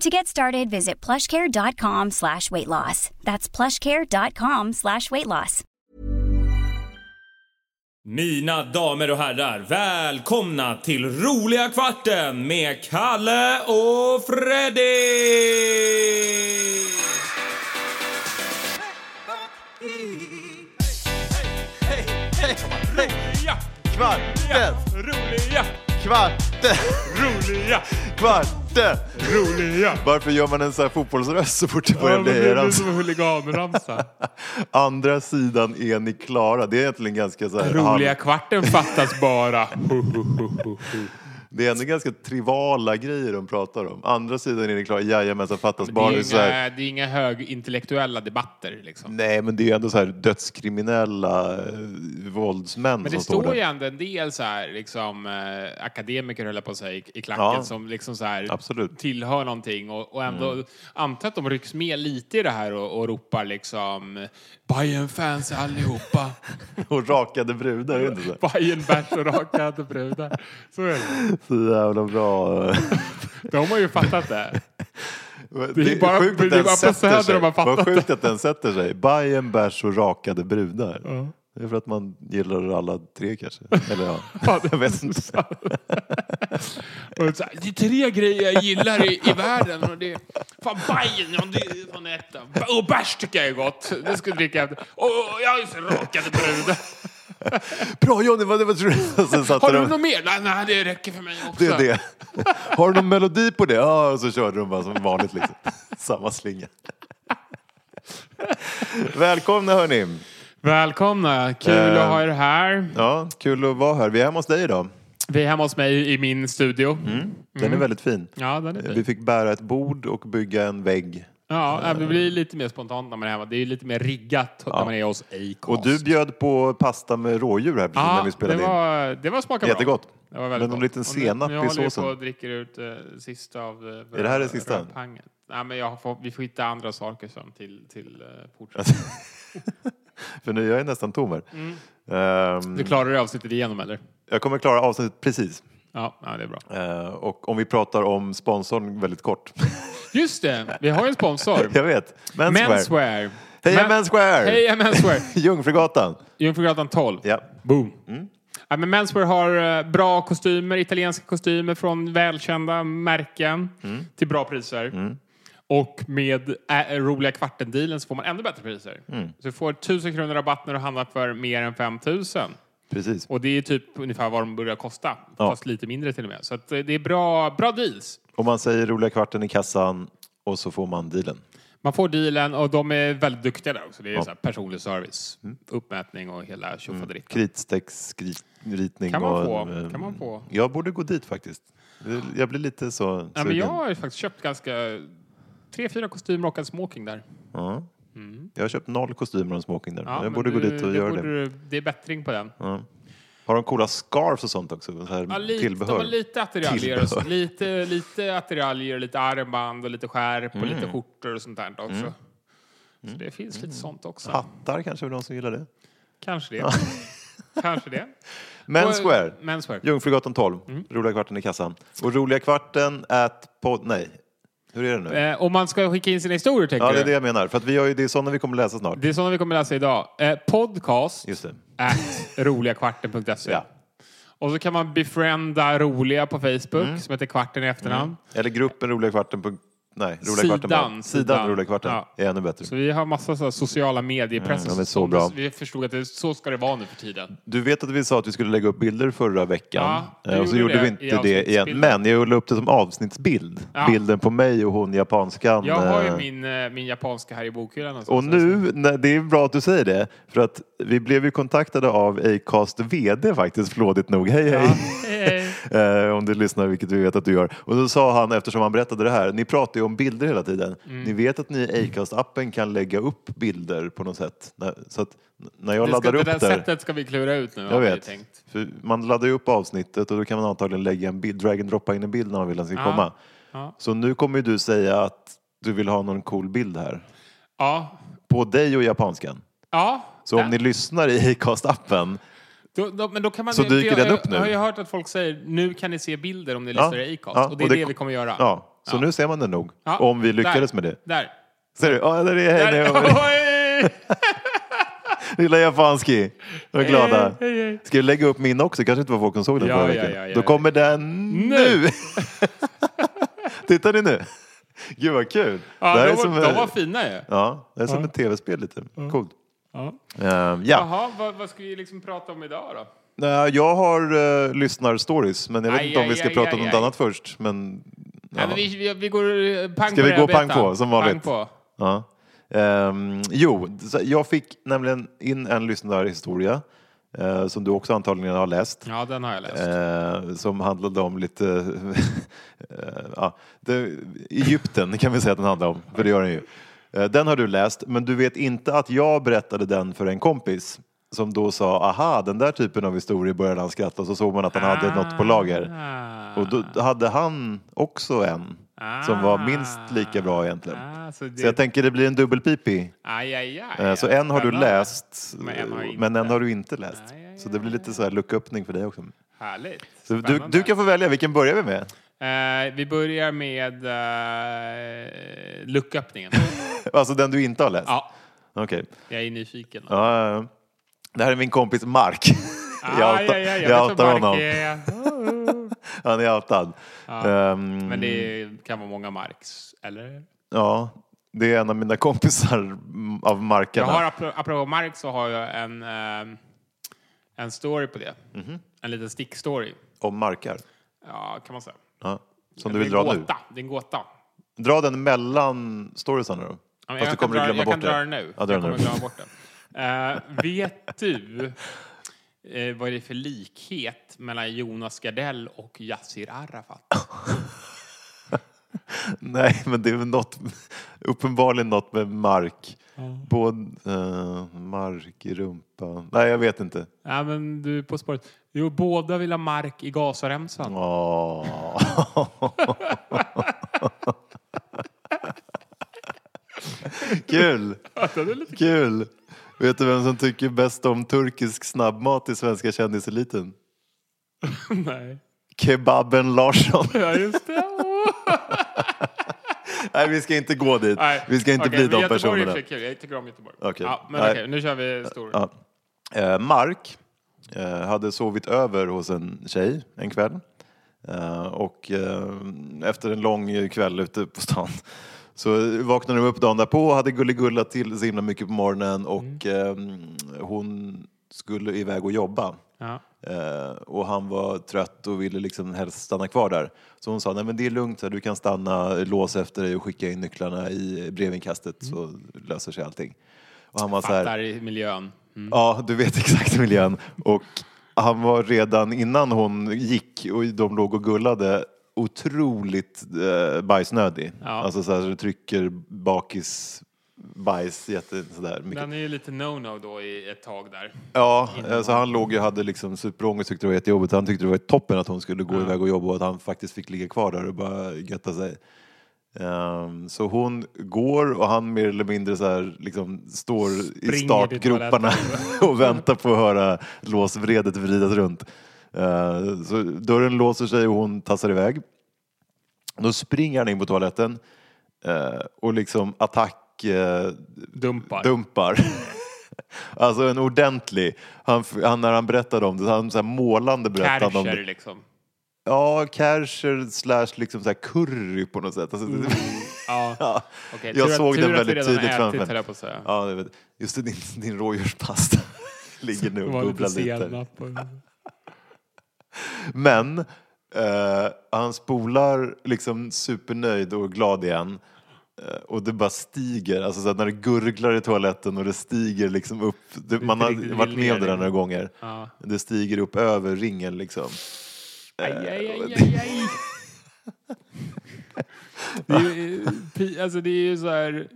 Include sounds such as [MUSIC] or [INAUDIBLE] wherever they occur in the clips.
To get started, visit plushcare.com slash weight loss. That's plushcare.com slash weight loss. Mina damer och herrar, välkomna till Roliga Kvarten med Kalle och Freddy! Roliga! Kvarten, Roliga! kvarten, Roliga! kvarten. Roliga! Varför gör man en sån här fotbollsröst så fort det börjar bli herrans? som en huliganramsa. [LAUGHS] Andra sidan är ni klara. Det är egentligen ganska så här, Roliga halv- kvarten fattas bara. [LAUGHS] Det är ändå ganska trivala grejer de pratar om. Andra sidan är ni klara. Jajamensan, fattas Det bara. är, Så här, inga, det är inga högintellektuella debatter liksom. nej, men det är ändå så här dödskriminella eh, våldsmän Men det som står ju ändå en del så här, liksom, eh, akademiker höll jag på att säga, i, i klacken Ja. som liksom så här, Absolut. tillhör någonting och, och ändå Mm. antar att de rycks med lite i det här och, och ropar liksom Bayern fans allihopa. [LAUGHS] Och rakade brudar, är det inte så? Bayern bärs och rakade brudar. Så är det. Så jävla bra. De har ju fattat det. Det är bara- det är bara på Söder de har fattat Vad sjukt att den sätter sig. Bajen, bärs och rakade brudar. Det är för att man gillar alla tre kanske. Eller ja, [LAUGHS] [LAUGHS] jag vet inte. [LAUGHS] Och så här, det är tre grejer jag gillar i, i världen. Och det är, fan Bajen, ja, det är fan etta. Och bärs tycker jag är gott. Det ska jag dricka efter. Och, och jag är så rakade brudar. Bra Johnny, vad, vad tror du? Sen satte Har du de, något mer? Nej, nej, det räcker för mig också. det är det. Har du någon melodi på det? Ja, och så körde de bara som vanligt liksom. Samma slinga. Välkomna hörni. Välkomna, kul Eh. att ha er här. Ja, kul att vara här. Vi är hemma hos dig idag. Vi är hemma hos mig i min studio. Den är väldigt fin. Ja, den är Vi fin. fick bära ett bord och bygga en vägg. Ja, det blir lite mer spontant när man är hemma. Det är lite mer riggat när man är hos Acast. Och du bjöd på pasta med rådjur här precis när Ja, vi det spelade in. var, det var smakade Jättegott. bra. Det var väldigt Men någon liten Och nu- senap nu i håller vi såsen. på och dricker ut eh, sista av... eh, Är det här det sista? rödpanget. Nej, men jag får, vi får hitta andra saker sen till, till uh. [LAUGHS] [LAUGHS] För nu jag är nästan tom här. Mm. Ehm, Du klarar det avsnittet igenom eller? jag kommer klara avsnittet precis. Ja, ja, det är bra. Ehm, och om vi pratar om sponsorn väldigt kort. [LAUGHS] Just det, vi har en sponsor. [LAUGHS] jag vet. Menswear. Menswear. Heja Men- Menswear! Heja Menswear! Jungfrugatan. Jungfrugatan 12. Ja. Boom. Ja, men Menswear har eh, bra kostymer, italienska kostymer från välkända märken till bra priser. Och med äh, roliga kvarten-dealen så får man ännu bättre priser. Så du får 1000 kronor rabatt när du handlar för mer än 5000. Precis. Och det är typ ungefär vad de börjar kosta. Ja. Fast lite mindre till och med. Så eh, det är bra, bra deals. Och man säger roliga kvarten i kassan och så får man dealen. Man får dealen och de är väldigt duktiga där också. Det är Ja. så personlig service, uppmätning och hela tjofaderittan. Kritstrecksritning Kan man få, eh, kan man få. Jag borde gå dit faktiskt. Jag blir lite så Ja, men jag har ju faktiskt köpt ganska tre, fyra kostymer och en smoking där. Ja. Jag har köpt noll kostymer och en smoking där. Ja, jag borde gå du- dit och göra det. du- Det är bättring på den. Ja. Har de coola scarves och sånt också? Så här Ja, lite, tillbehör? De har lite attiraljer, och lite, lite attiraljer, lite armband och lite skärp och Mm. lite skjortor och sånt där också. Så det finns lite sånt också. Hattar kanske för de som gillar det. Kanske det. [LAUGHS] Kanske det. Menswear. Och- Menswear. Jungfrugatan 12. Mm. Roliga kvarten i kassan. Och roliga kvarten at pod... Nej. Hur är det nu? Eh, om man ska skicka in sina historier, tänker ja, det är det jag menar. För att vi har ju, det är sådana vi kommer läsa snart. Det är sådana vi kommer läsa idag. Eh, podcast Just det. at roligakvarten.se. Ja. Och så kan man befrienda roliga på Facebook som heter Kvarten i efternamn. Eller gruppen roliga kvarten. Nej, Roliga Sidan. Sidan, sidan. Roliga Kvarten Ja. är ännu bättre. Så vi har massa så här sociala mediepress. Mm, de är så som bra. Vi förstod att det, så ska det vara nu för tiden. Du vet att vi sa att vi skulle lägga upp bilder förra veckan. Ja, du Eh, och så gjorde gjorde vi det i inte det igen. avsnittsbilden. Men jag la upp det som avsnittsbild. Ja. Bilden på mig och hon japanskan. Jag har ju eh, min, eh, min japanska här i bokhyllan. Och nu, när, det är bra att du säger det, för att vi blev ju kontaktade av Acast VD faktiskt, flådigt nog. Hej hej! Eh, om du lyssnar, vilket vi vet att du gör. Och då sa han, eftersom han berättade det här, ni pratar ju om bilder hela tiden. Mm. Ni vet att ni i Acast-appen kan lägga upp bilder på något sätt. Så att när jag Det, laddar det upp där där, sättet ska vi klura ut nu. jag vet, Tänkt. för man laddar ju upp avsnittet och då kan man antagligen lägga en bild, drag and droppa in en bild när man vill att den ska Ja. komma. Ja. Så nu kommer ju du säga att du vill ha någon cool bild här. Ja. På dig och japanskan. ja. Så om ni lyssnar i Acast-appen Då, då, men då kan man, Så dyker jag, den upp nu? Jag har ju hört att folk säger nu kan ni se bilder om ni Ja. lyssnar i Acast. Ja, och det är och det det, vi kommer göra. Ja, så Ja. nu ser man det nog. Om vi lyckades Där. med det. Där. Ser du? Ja, där är [LAUGHS] hej Där. Oj! Lilla japanski. Vad glada. Hej, hej. Ska jag lägga upp min också? Kanske inte var folk som såg den Ja, förra veckan. ja, ja, Då kommer den nu. [LAUGHS] Tittar ni nu? Gud vad kul. Ja, det här de, är var, som, de var fina ju. Ja, det är som ett tv-spel lite. Coolt. Ja. Ehm, ja. Jaha, vad, vad ska vi liksom prata om idag då? Nej, Jag har uh, lyssnar-stories, men jag vet Aj, inte om aj, vi ska aj, prata aj, om något annat först. Men, ja. Men vi, vi, vi går eh, pang Ska på vi gå pang på, som vanligt? Pang på. Ja. Ehm, jo, jag fick nämligen in en lyssnarhistoria eh, som du också antagligen har läst. Ja, den har jag läst. Eh, som handlade om lite... [LAUGHS] eh, ja, det, Egypten kan vi säga att den handlar om, för det gör den ju. Eh, den har du läst, men du vet inte att jag berättade den för en kompis som då sa aha, den där typen av historia började han skratta och så såg man att han hade något på lager. Ah. Och då hade han också en som var minst lika bra egentligen. Ah, så det, Så jag tänker det blir en dubbelpipi. Eh, Så en har du läst, Men en har jag inte. men en har du inte läst. Så det blir lite så här lucköppning för dig också. Härligt. Du, du kan få välja, vilken börjar vi med? Eh, vi börjar med uh, lucköppningen. [LAUGHS] Alltså den du inte har läst? ja, Okej. jag är nyfiken. Ja, ja, ja. Det här är min kompis Mark. Ah, jag outar, ja, ja, jag jag outar honom. Är. [LAUGHS] Han är outad. Ehm, Men det kan vara många Marks, eller? Ja, det är en av mina kompisar mm, av Jag markerna. har, apro- apropå Mark så har jag en, eh, en story på det. Mhm. En liten stickstory. Om markar. Ja, kan man säga. Ja. Som du är vill dra nu. gåta. Det är en gåta. Dra den mellan storiesarna då. Ja, Fast du jag kan kommer dra, glömma jag bort kan dra det. den nu. Ja, dra jag den kommer nu. glömma bort den. Eh, vet du eh, vad är det för likhet mellan Jonas Gardell och Yassir Arafat? [LAUGHS] Nej, men det är väl något, uppenbarligen något med mark. Både, eh, mark i rumpan. Nej, jag vet inte. ja, men du är på spåret. Jo, båda vill ha mark i Gazaremsan. Åh. [LAUGHS] Kul! Kul! Vet du vem som tycker bäst om turkisk snabbmat i svenska kändiseliten? [LAUGHS] Nej. Kebaben Larsson. Ja, just det. Nej, vi ska inte gå dit. Nej. Vi ska inte Okej, bli de Göteborg är personerna. för sig kul. Jag tycker om Göteborg. Okej. Ja, men okej, nu kör vi stor. Ja. Eh, Mark eh, hade sovit över hos en tjej en kväll. Eh, och eh, efter en lång kväll ute på stan [LAUGHS] så vaknade de upp dagen därpå och hade gulligullat till så himla mycket på morgonen och eh, hon skulle iväg och jobba. Ja. Eh, och han var trött och ville liksom helst stanna kvar där. Så hon sa, nej men det är lugnt, du kan stanna, lås efter dig och skicka in nycklarna i brevinkastet så löser sig allting. Och han var så här, Fattar miljön. Mm. Ja, du vet [LAUGHS] exakt miljön. Och han var redan innan hon gick och de låg och gullade otroligt eh, bajsnödig. Ja. Alltså så här, trycker bakis bajs jätte sådär mycket. Den är ju lite no-no då i ett tag där. Ja, alltså han låg och hade liksom superångest tyckte det var jättejobbigt. Han tyckte det var toppen att hon skulle gå iväg och jobba och att han faktiskt fick ligga kvar där och bara götta sig. Ehm, så hon går och han mer eller mindre så här, liksom står i Springer startgroparna till [LAUGHS] och väntar på att höra låsvredet vridas runt. Ehm, så dörren låser sig och hon tassar iväg. Då springer han in på toaletten eh, och liksom attack eh, Dumpar. dumpar. [LAUGHS] alltså en ordentlig. Han, han, när han berättade om det, han så här målande berättade om Kärcher det. liksom. Ja, Kärcher slash liksom så här curry på något sätt. Alltså, [LAUGHS] det, Ja. Okej, Jag tur såg tur den väldigt tydligt framför mig. Ja, just det, din, din rådjurspasta [LAUGHS] ligger nu och lite bubblar lite. och- Men eh, han spolar liksom supernöjd och glad igen. Eh, och det bara stiger, alltså så när det gurglar i toaletten och det stiger liksom upp. Det, man har varit med om det där några gånger. Ja. Det stiger upp över ringen liksom. Aj, aj, aj, aj, aj. Det är eh, alltså det är ju så här...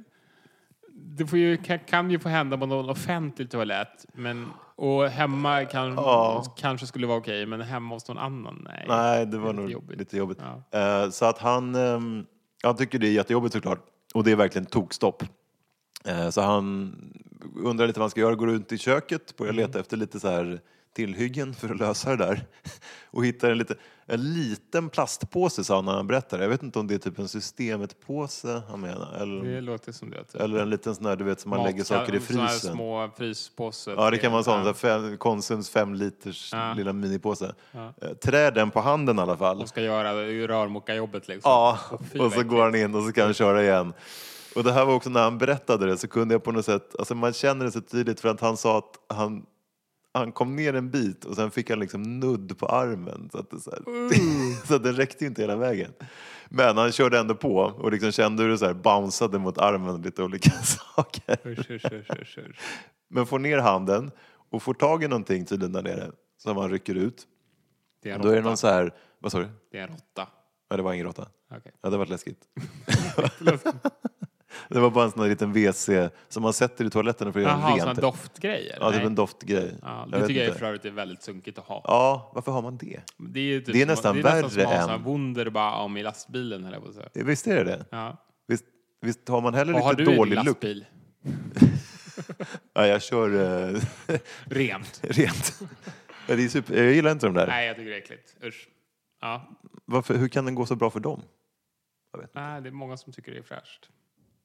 Det ju, kan, ju få hända på någon offentlig toalett. Men, och hemma kan, Ja. kanske skulle vara okej, men hemma hos någon annan, nej. Nej, det var lite nog jobbigt. lite jobbigt. Ja. Eh, så att han, ehm, han tycker det är jättejobbigt såklart. Och det är verkligen tokstopp. Eh, så han undrar lite vad han ska göra, går runt i köket, börjar Mm. leta efter lite så här tillhyggen för att lösa det där. [LAUGHS] Och hittar en, lite, en liten plastpåse sa han när han berättade. Jag vet inte om det är typ en systemet-påse han menar. Eller, Det låter som det. Typ. eller en liten sån där du vet som man lägger saker i Såna frysen. små fryspåsar. Ja, det kan vara en sån. Ja. Konsums fem liters Ja. lilla minipåse. Ja. Eh, Trä den på handen i alla fall. Och ska göra rörmokarjobbet liksom. Ja, Och och så går han in och så kan han köra igen. Och det här var också när han berättade det så kunde jag på något sätt, alltså man känner det så tydligt för att han sa att han, han kom ner en bit och sen fick han liksom nudd på armen. Så att, det så, här, [LAUGHS] så att den räckte inte hela vägen. Men han körde ändå på och liksom kände hur det så här bounceade mot armen lite olika [LAUGHS] saker. Usch, usch, usch. Men får ner handen och får tag i någonting tydligen där nere som han rycker ut. Det är Då är det någon så här, vad sa du? Det är en råtta. Ja, det var ingen råtta. Okej. Ja, det var läskigt. [LAUGHS] det var bara en sån här liten WC som man sätter i toaletten för att göra Jaha, rent. här doftgrejer? Ja, typ en doftgrej. Ja, Jag det vet tycker jag inte. för övrigt är väldigt sunkigt att ha. Ja, varför har man det? Det är, typ Det är nästan det är nästan värre som att ha än- sån här Wunderbaum i lastbilen, höll jag på att säga. Visst är det det? Ja. Visst, visst har man heller Vad har lite du i din dålig lukt? lastbil? [LAUGHS] Ja, jag kör eh, [LAUGHS] Rent. rent. Ja, det är super. Jag gillar inte de där. Nej, jag tycker det är äckligt. Usch. Ja. Varför, hur kan den gå så bra för dem? Nej, det är många som tycker det är fräscht.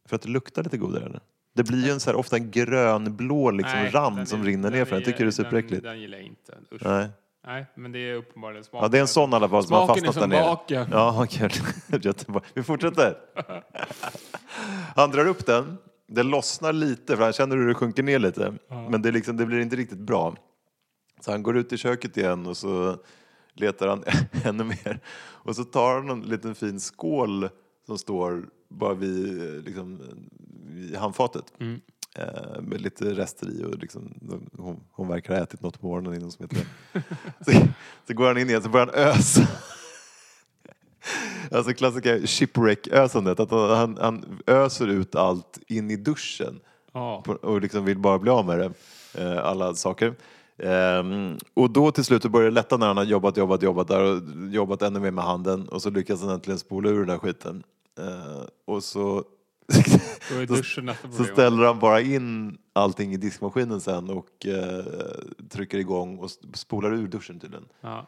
För att det luktar lite godare? Eller? Det blir ju en så här, ofta en grönblå liksom, Nej, rand som är- rinner ner för den. Jag tycker det är superäckligt. Den, den gillar jag inte. Usch. Nej. Nej, men det är uppenbarligen smaken. Ja, det är en sån i alla fall som har Smaken är fastnat där som nere. baken. Ja. [LAUGHS] Göteborg. Vi fortsätter. [LAUGHS] Han drar upp den. Det lossnar lite för han känner hur det sjunker ner lite. Men det, är liksom, det blir inte riktigt bra. Så han går ut i köket igen och så letar han [LAUGHS] ännu mer. Och så tar han en liten fin skål som står bara vid, eh, liksom, vid handfatet. Eh, med lite rester i och liksom, hon, hon verkar ha ätit något på morgonen innan som heter. [LAUGHS] Så, så går han in igen så börjar han ösa. [LAUGHS] Alltså klassiska shipwreck-ösandet. Att han, han öser ut allt in i duschen Ja. på- och liksom vill bara bli av med det. Eh, alla saker. Ehm, och då till slut börjar det lätta när han har jobbat, jobbat, jobbat där och jobbat ännu mer med handen och så lyckas han äntligen spola ur den där skiten. Eh, och så, [LAUGHS] så, så ställer han bara in allting i diskmaskinen sen och eh, trycker igång och spolar ur duschen tydligen. Ja.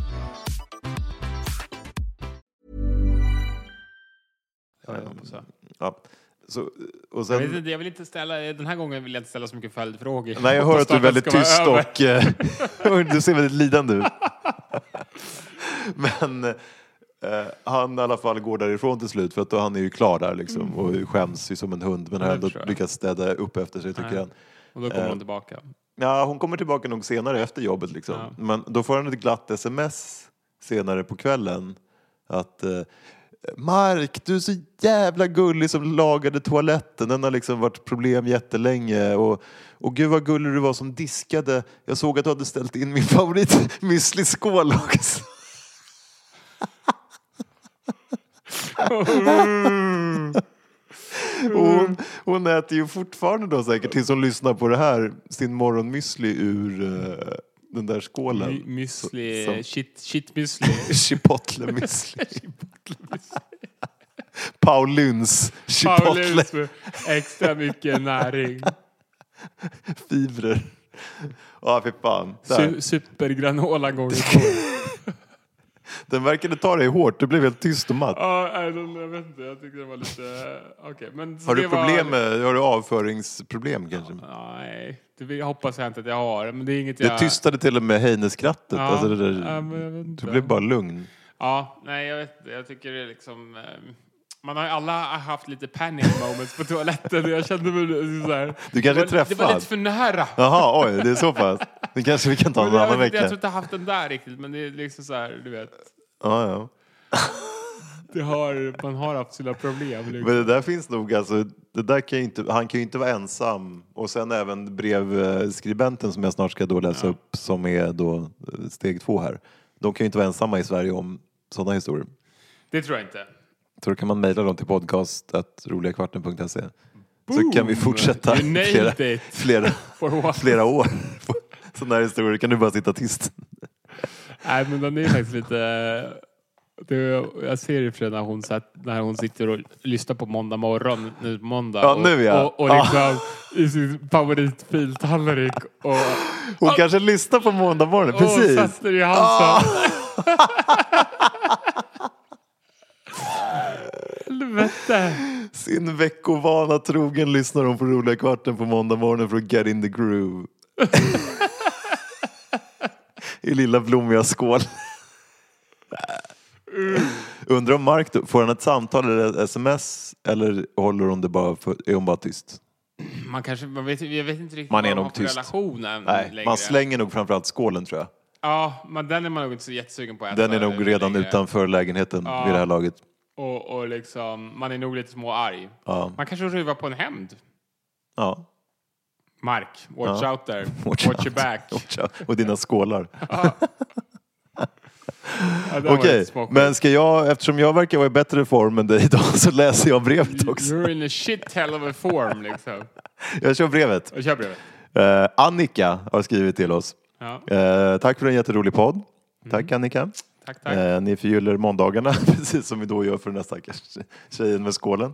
Jag säga. Ja. Så, och Jag, sen, vet inte, jag vill inte ställa, den här gången vill jag inte ställa så mycket följdfrågor. Nej, jag hör att du är väldigt tyst över. och eh, [LAUGHS] du ser väldigt lidande ut. [LAUGHS] Men eh, han i alla fall går därifrån till slut för att då han är ju klar där liksom och skäms ju som en hund men har Mm. Ändå jag. lyckats städa upp efter sig tycker Nej. han. Och då kommer Eh, hon tillbaka. Ja, hon kommer tillbaka nog senare efter jobbet liksom. Ja. Men då får han ett glatt sms senare på kvällen att eh, Mark, du är så jävla gullig som lagade toaletten. Den har liksom varit problem jättelänge. Och, och gud vad gullig du var som diskade. Jag såg att du hade ställt in min favorit [LAUGHS] müsliskål också. [LAUGHS] Och hon, hon äter ju fortfarande då säkert tills hon lyssnar på det här sin morgonmüsli ur eh, den där skålen. Müsli, shit, shit müsli. [LAUGHS] Chipotle müsli. Pauluns chipotle Paulus med extra mycket näring. fibrer. Ja, fy fan. Su- Supergranola gånger två. [LAUGHS] Den verkade ta dig hårt. Du blev helt tyst och matt. Ja, jag vet inte. Jag tyckte det var lite... Okej, men... Har du var- problem med, har du avföringsproblem kanske? Nej, det hoppas jag inte att jag har. Men det är inget Det jag... tystade till och med Heine-skrattet. Ja, alltså det där, ja, du blev bara lugn. Ja, nej jag vet. Jag tycker det är liksom... eh, Man har ju alla haft lite panic moments på toaletten. Jag kände mig så här... Du kanske är det var, det var träffad. lite för nära. Jaha, oj, det är så pass. Det kanske vi kan ta en annan inte, jag vecka. tror inte jag haft den där riktigt, men det är liksom så här, du vet. Ja, ja. Det har, man har haft sina problem. Liksom. Men det där finns nog, alltså, det där kan inte, han kan ju inte vara ensam. Och sen även brevskribenten som jag snart ska då läsa upp som är då steg två här. De kan ju inte vara ensamma i Sverige om sådana historier. Det tror jag inte. Så då kan man mejla dem till podcast.roligakvarten.se så kan vi fortsätta flera, flera, [LAUGHS] flera år. [LAUGHS] Sådana här historier kan du bara sitta tyst. Nej, men den är faktiskt lite... Det, jag ser och för när hon, satt, när hon sitter och lyssnar på måndag morgon, nu på måndag. Ja, nu ja. Och, och, och liksom i sin favoritfiltallrik och, Hon kanske lyssnar på måndag morgon, och precis. Ah. sätter i halsen. [LAUGHS] Helvete! Sin veckovana trogen lyssnar hon på Roliga Kvarten på måndag morgonen för att get in the groove. [LAUGHS] I lilla blommiga skål. Undrar om Mark, då, får han ett samtal eller ett sms eller håller hon det bara för, är hon bara tyst? Man kanske, man vet, jag vet inte riktigt Man är vad de nog har för tyst. relation än Nej, längre. man slänger nog framförallt skålen tror jag. Ja, men den är man nog inte så jättesugen på att äta Den är nog redan längre. utanför lägenheten Ja. vid det här laget. Och, och liksom, man är nog lite småarg. Ja. Man kanske ruvar på en hämnd. ja. Mark, watch Ja. out there. [LAUGHS] Watch Watch, your back. Watch. Och dina skålar. [LAUGHS] Ja, var Okej, men ska jag, eftersom jag verkar vara i bättre form än dig idag [LAUGHS] så läser jag brevet också. You're in a shit hell of a form liksom. Jag kör brevet. Och kör brevet. Eh, Annika har skrivit till oss. Ja, Eh, tack för en jätterolig podd. Tack Annika. Tack, tack. Eh, ni förgyller måndagarna [LAUGHS] precis som vi då gör för den här stackars tjejen med skålen.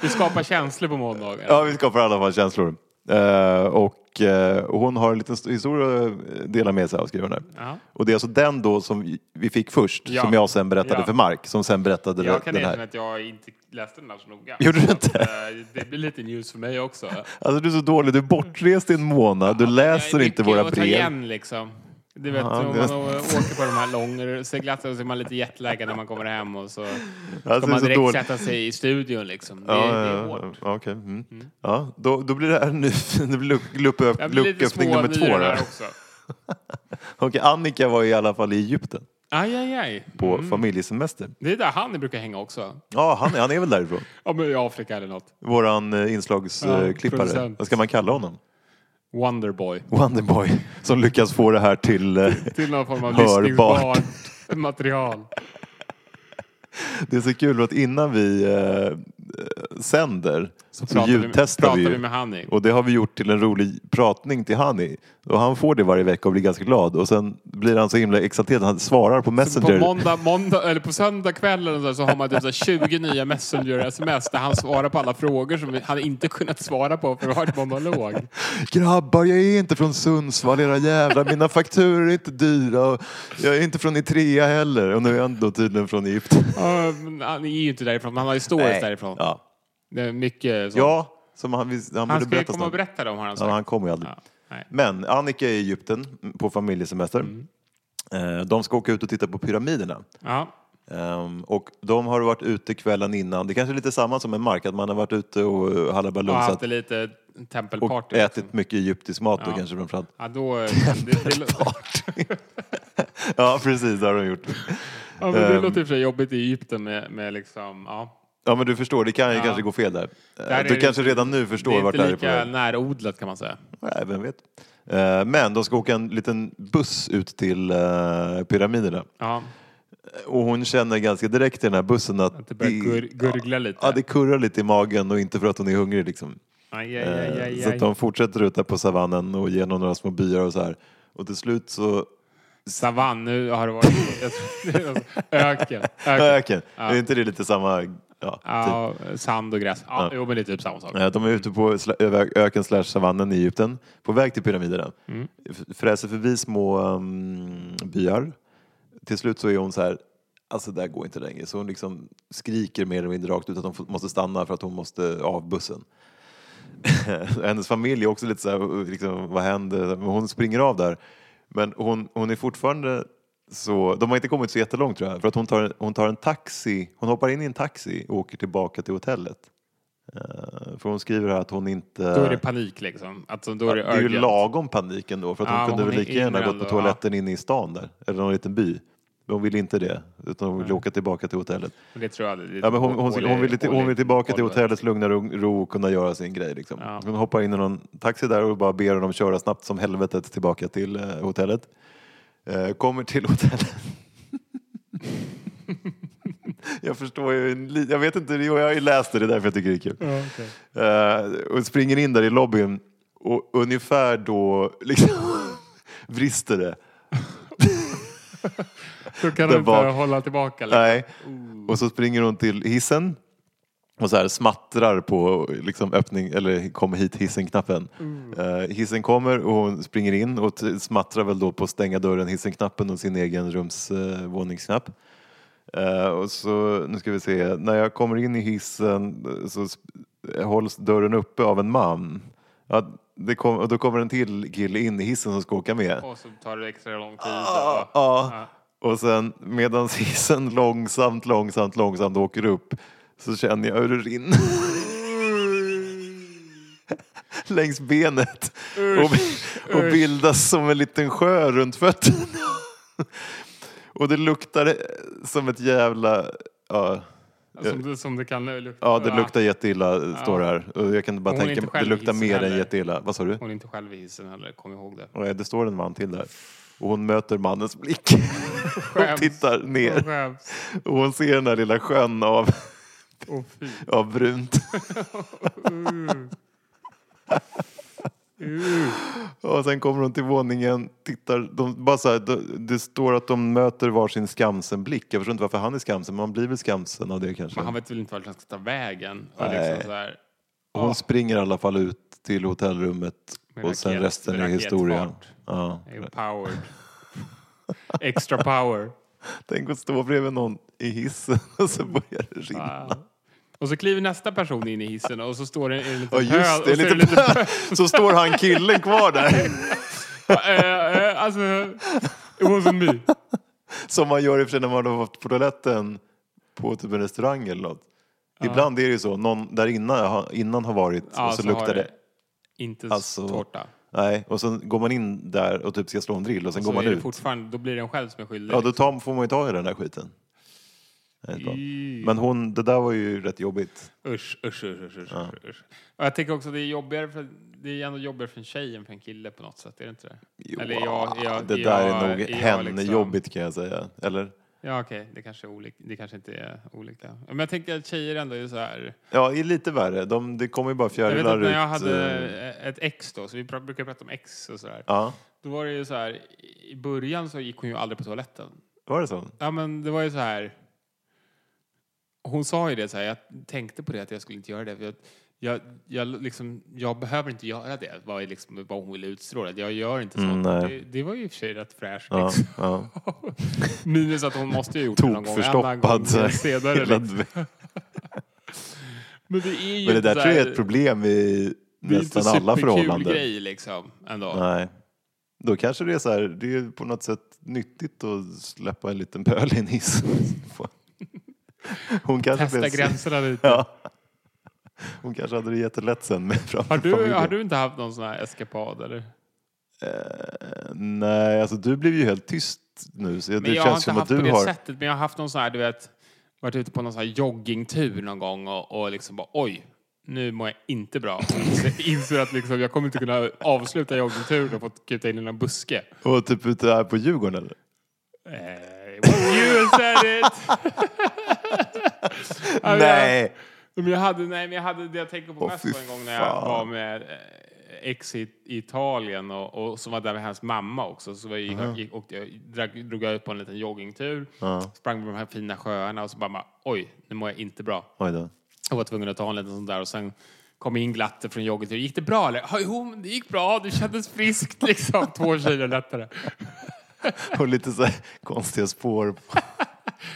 Vi skapar känslor på måndagar. Ja, vi skapar i alla fall känslor. Eh, och eh, hon har en liten st- historia att dela med sig av, skriver hon här. Ja. Och det är alltså den då som vi fick först, Ja. som jag sen berättade Ja. för Mark, som sen berättade Jag kan den erkänna här. att jag inte läste den där så noga. Gjorde du inte? eh, Det blir lite news för mig också. Alltså du är så dålig, du är bortrest i en månad, du läser Jag är inte mycket våra att ta brev. igen liksom. Du vet, Ja, om man åker på de här långseglatserna så är man lite jetlaggad när man kommer hem och så ska Alltså, man direkt dåligt. sätta sig i studion liksom. Det, Ja, det är ja, hårt. ja, okej. Mm. Ja, då, då blir det här nu, [LAUGHS] det blir luck, luck, lucköppning nummer två. här också. [LAUGHS] Okej, Annika var i alla fall i Egypten Aj, aj, aj. på Mm. familjesemester. Det är där han brukar hänga också. Ja, han, är- han är väl därifrån. Ja, men i Afrika eller något. Våran eh, Ja, inslagsklippare. producent. Vad ska man kalla honom? Wonderboy. Wonderboy. Som lyckas få det här till... eh, [LAUGHS] Till någon form av Hörbart. material. [LAUGHS] Det är så kul att innan vi, eh, sänder så, vi- ljudtestar vi ju. vi med Hani. Och det har vi gjort till en rolig pratning till Hani. Och han får det varje vecka och blir ganska glad. Och sen blir han så himla exalterad. Han svarar på På Messenger. måndag, måndag, eller på söndag kväll eller så, så har man typ så här 20 nya Messenger-sms där han svarar på alla frågor som han inte kunnat svara på för att ha ett monolog. Grabbar, jag är inte från Sundsvall, era jävlar. Mina fakturor är inte dyra. Och jag är inte från Eritrea heller. Och nu är han då tydligen från Egypten. Han är ju inte därifrån, men han har ju stories Nej. därifrån. Ja, Det är mycket så. ja som han, han, han borde ska ju berätta komma och snart. berätta det om har han Ja, sagt. han kommer ju aldrig. Ja, nej. Men Annika är i Egypten på familjesemester. Mm. Eh, De ska åka ut och titta på pyramiderna. Ja. Ehm, och de har varit ute kvällen innan. Det kanske är lite samma som med Mark, att man har varit ute och eh, Och haft halabalootsat det lite och tempelparty. ätit liksom. mycket egyptisk mat då Ja. kanske framförallt. Ja, då... Det, det, [LAUGHS] Ja, precis, det har de gjort. ja, men det Ehm. låter i och för sig jobbigt i Egypten med, med liksom... Ja. Ja, men du förstår, det kan ju Ja. kanske gå fel där. Eh, Där är du det kanske inte- redan nu Det förstår är vart inte det här är på lika väg. närodlat kan man säga. Nej, vem vet. Eh, Men de ska åka en liten buss ut till eh, pyramiderna. Ja, Och hon känner ganska direkt i den här bussen att att det börjar gur, gurgla lite. Ja, det kurrar lite i magen och inte för att hon är hungrig liksom. Aj, aj, Eh, aj, Så aj. att de fortsätter ut där på savannen och genom några små byar och så här. Och till slut så... Savann, nu har det varit... jag tror- det [LAUGHS] är Öken. Öken. [LAUGHS] Öken! Är inte det lite samma... Ja, typ. Ja, sand och gräs. Ja, Ja. Jo, men det är typ samma sak. De är ute på öken slash savannen i Egypten på väg till pyramiderna. Mm. Fräser förbi små um, byar. Till slut så är hon så här, alltså det här går inte längre. Så hon liksom skriker mer eller mindre rakt ut att de får- måste stanna för att hon måste av bussen. [LAUGHS] Hennes familj är också lite så här, liksom, vad händer? Hon springer av där. Men hon, hon är fortfarande så, de har inte kommit så jättelångt tror jag. För att hon tar, hon tar en taxi, hon hoppar in i en taxi och åker tillbaka till hotellet. Eh, För hon skriver här att hon inte... Då är det panik liksom. Alltså, då är det, det är ju lagom panik ändå för att hon Ja, kunde hon väl lika gärna gått på toaletten inne i stan där. Eller någon liten by. Men hon vill inte det. Utan hon vill åka tillbaka till hotellet. Det tror jag. Det Ja, men hon, hon, hon, vill, hon vill tillbaka till hotellets lugna ro, och kunna göra sin grej. Liksom. Ja. Hon hoppar in i någon taxi där och bara ber dem köra snabbt som helvetet tillbaka till eh, hotellet. Eh, kommer till hotellet. [LAUGHS] jag förstår ju, jag vet inte, jag har ju läst det, det är därför jag tycker det är kul. Ja, okej. Eh, och springer in där i lobbyn och ungefär då liksom [LAUGHS] brister det. [LAUGHS] Då kan du inte bak. hålla tillbaka. Liksom. Nej. Och så springer hon till hissen och så här smattrar på liksom öppning, eller kom hit hissen-knappen. Eh, hissen kommer och hon springer in och smattrar väl då på stänga dörren hissen-knappen och sin egen rums uh, våningsknapp. Eh, och så, nu ska vi se, när jag kommer in i hissen eh, så hålls dörren uppe av en man. Ja, det kom, och då kommer en till kille in i hissen som ska åka med. Och så tar det extra lång tid. Ja, och- ja. Och sen medan [LAUGHS] hissen långsamt, långsamt, långsamt åker upp så känner jag hur det rinner. Längs benet. Och, och bildas som en liten sjö runt fötterna. [LAUGHS] Och det luktar eh, som ett jävla... Ja, Som, det, som det kan lukta. ja det luktar jätteilla, står det här. Och jag kan bara Hon tänka mig, det luktar mer än heller. jätteilla. Vad sa du? Hon är inte själv i hissen heller, kom ihåg det. Nej, det står en man till där. Och hon möter mannens blick. [LAUGHS] och tittar Hon ner. skäms. Och hon ser den där lilla sjön av, Fy. av brunt. [LAUGHS] och sen kommer hon till våningen, tittar, de, bara så här, det, det står att de möter varsin skamsen blick. Jag förstår inte varför han är skamsen, men man blir väl skamsen av det kanske. Men han vet väl inte vart han ska ta vägen. Och Nej. liksom så här, Och hon springer i alla fall ut till hotellrummet Med och sen raket- resten är historia. Ja. är powered. Extra power. [LAUGHS] Tänk att stå bredvid någon i hissen och så börjar det rinna. Ja. Och så kliver nästa person in i hissen och så står det en liten Ja pöl. just det, och är lite lite pö- [LAUGHS] Så står han killen kvar där. Eh, eh, alltså, it wasn't me. Som man gör i och för sig när man har varit på toaletten på typ en restaurang eller något. Ibland är det ju så, någon där innan, innan har varit Ja, och så, så luktar det. Inte Alltså- tårta. Nej, och sen går man in där och typ ska slå en drill och sen Så går man ut. fortfarande, då blir det en själv som är skyldig. Ja, då tar, får man ju ta i den där skiten. Men hon, det där var ju rätt jobbigt. Usch, usch, usch, usch, usch, usch. Och jag tänker också det är jobbigare för, det är ändå jobbigare för en tjej än för en kille på något sätt, är det inte det? Jo, Eller jag- jag- det är där jag- är nog är jag henne liksom- kan jag säga. Eller? Ja, okej. Det, kanske är olika. det kanske inte är olika. Men jag tänker att tjejer ändå är så här... Ja, är lite värre. De, det kommer ju bara Jag vet fjärilar att när jag ut. hade eh, ett ex då, så vi brukar prata om ex och sådär. Ja, Då var det ju så här, i början så gick hon ju aldrig på toaletten. var det så? Ja, men det var ju så här... Hon sa ju det så här, jag tänkte på det att jag skulle inte göra det. För jag, jag, jag, liksom, jag behöver inte göra det, ju liksom vad hon ville utstråla. Jag gör inte Mm, sånt. nej. det, det var ju i och för sig rätt fräscht. Ja, Liksom. ja. [LAUGHS] Minus att hon måste ju ha gjort det någon gång. En Tokförstoppad. [LAUGHS] senare. Liksom. Men det är ju Men det där så tror jag är ett problem i Det är inte nästan alla förhållanden. grej liksom. Ändå. Nej. Då kanske det är så här, det är på något sätt nyttigt att släppa en liten pöl i en hiss. Hon kanske Testa blev- gränserna lite. Ja. Hon kanske hade det jättelätt sen med Har, du, familjen. har du inte haft någon sån här eskapad eller? Eh, nej, alltså du blev ju helt tyst nu. Så Men det jag har känns inte som att haft på det har... sättet. Men jag har haft någon sån här, du vet, varit ute på någon sån här joggingtur någon gång och, och liksom bara oj, nu mår jag inte bra. [LAUGHS] Inser, att liksom, jag kommer inte kunna avsluta joggingturen och fått kuta in i någon buske. Och typ ute här på Djurgården eller? Eh, you said it! [LAUGHS] [LAUGHS] Men jag- Nej! Men jag hade, nej, men jag hade det jag tänker på mest på en gång när jag var med eh, ex i, Italien och, och som var där med hans mamma också. Så jag, gick, åkte jag, drog, drog jag ut på en liten joggingtur, sprang på de här fina sjöarna och så bara, oj, nu mår jag inte bra. Oj då. Jag var tvungen att ta en liten sån där och sen kom in glatte från joggingtur. Gick det bra eller? Jo, det gick bra. Det kändes friskt liksom. [LAUGHS] Två kilo lättare. Och lite så här konstiga spår [LAUGHS]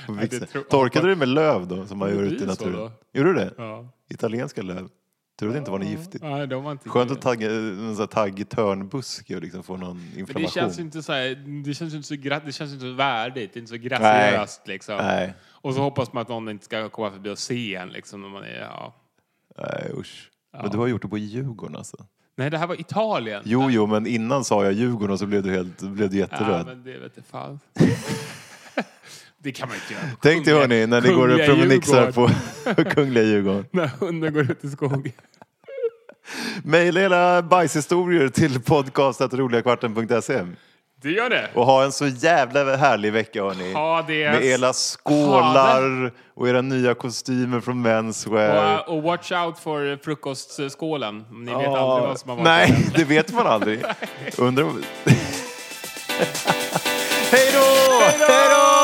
[LAUGHS] tror- Torkade du med löv då, som man gör ute i naturen? Gjorde du det? Ja. Italienska löv? Tur att det inte var något giftigt. Nej, de var inte Skönt att tagga en sån taggig törnbuske och liksom få någon Men det inflammation. känns inte så här, det känns inte så, det känns inte så värdigt, inte så graciöst liksom. Nej, Och så hoppas man att någon inte ska komma förbi och se en liksom när man är, ja. nej usch. Men du har gjort det på Djurgården alltså? Nej, det här var Italien. Jo, jo, men innan sa jag Djurgården och så blev du, helt, blev du Ja, jätteröd. men det vet jag fan. [LAUGHS] det kan man inte göra. Tänk dig hörni, när ni går och promenixar på. [LAUGHS] Kungliga Djurgården. När hunden går ut i skogen. Maila era bajshistorier till podcastat.roligakvarten.se Det gör det. och ha en så jävla härlig vecka hörni. Ha det. Med era skålar och era nya kostymer från Menswear. Och, och watch out för frukostskålen. Ni vet Ja, aldrig vad som har varit Nej, den. [LAUGHS] det vet man aldrig. [LAUGHS] Undrar. Hej då! Hej då!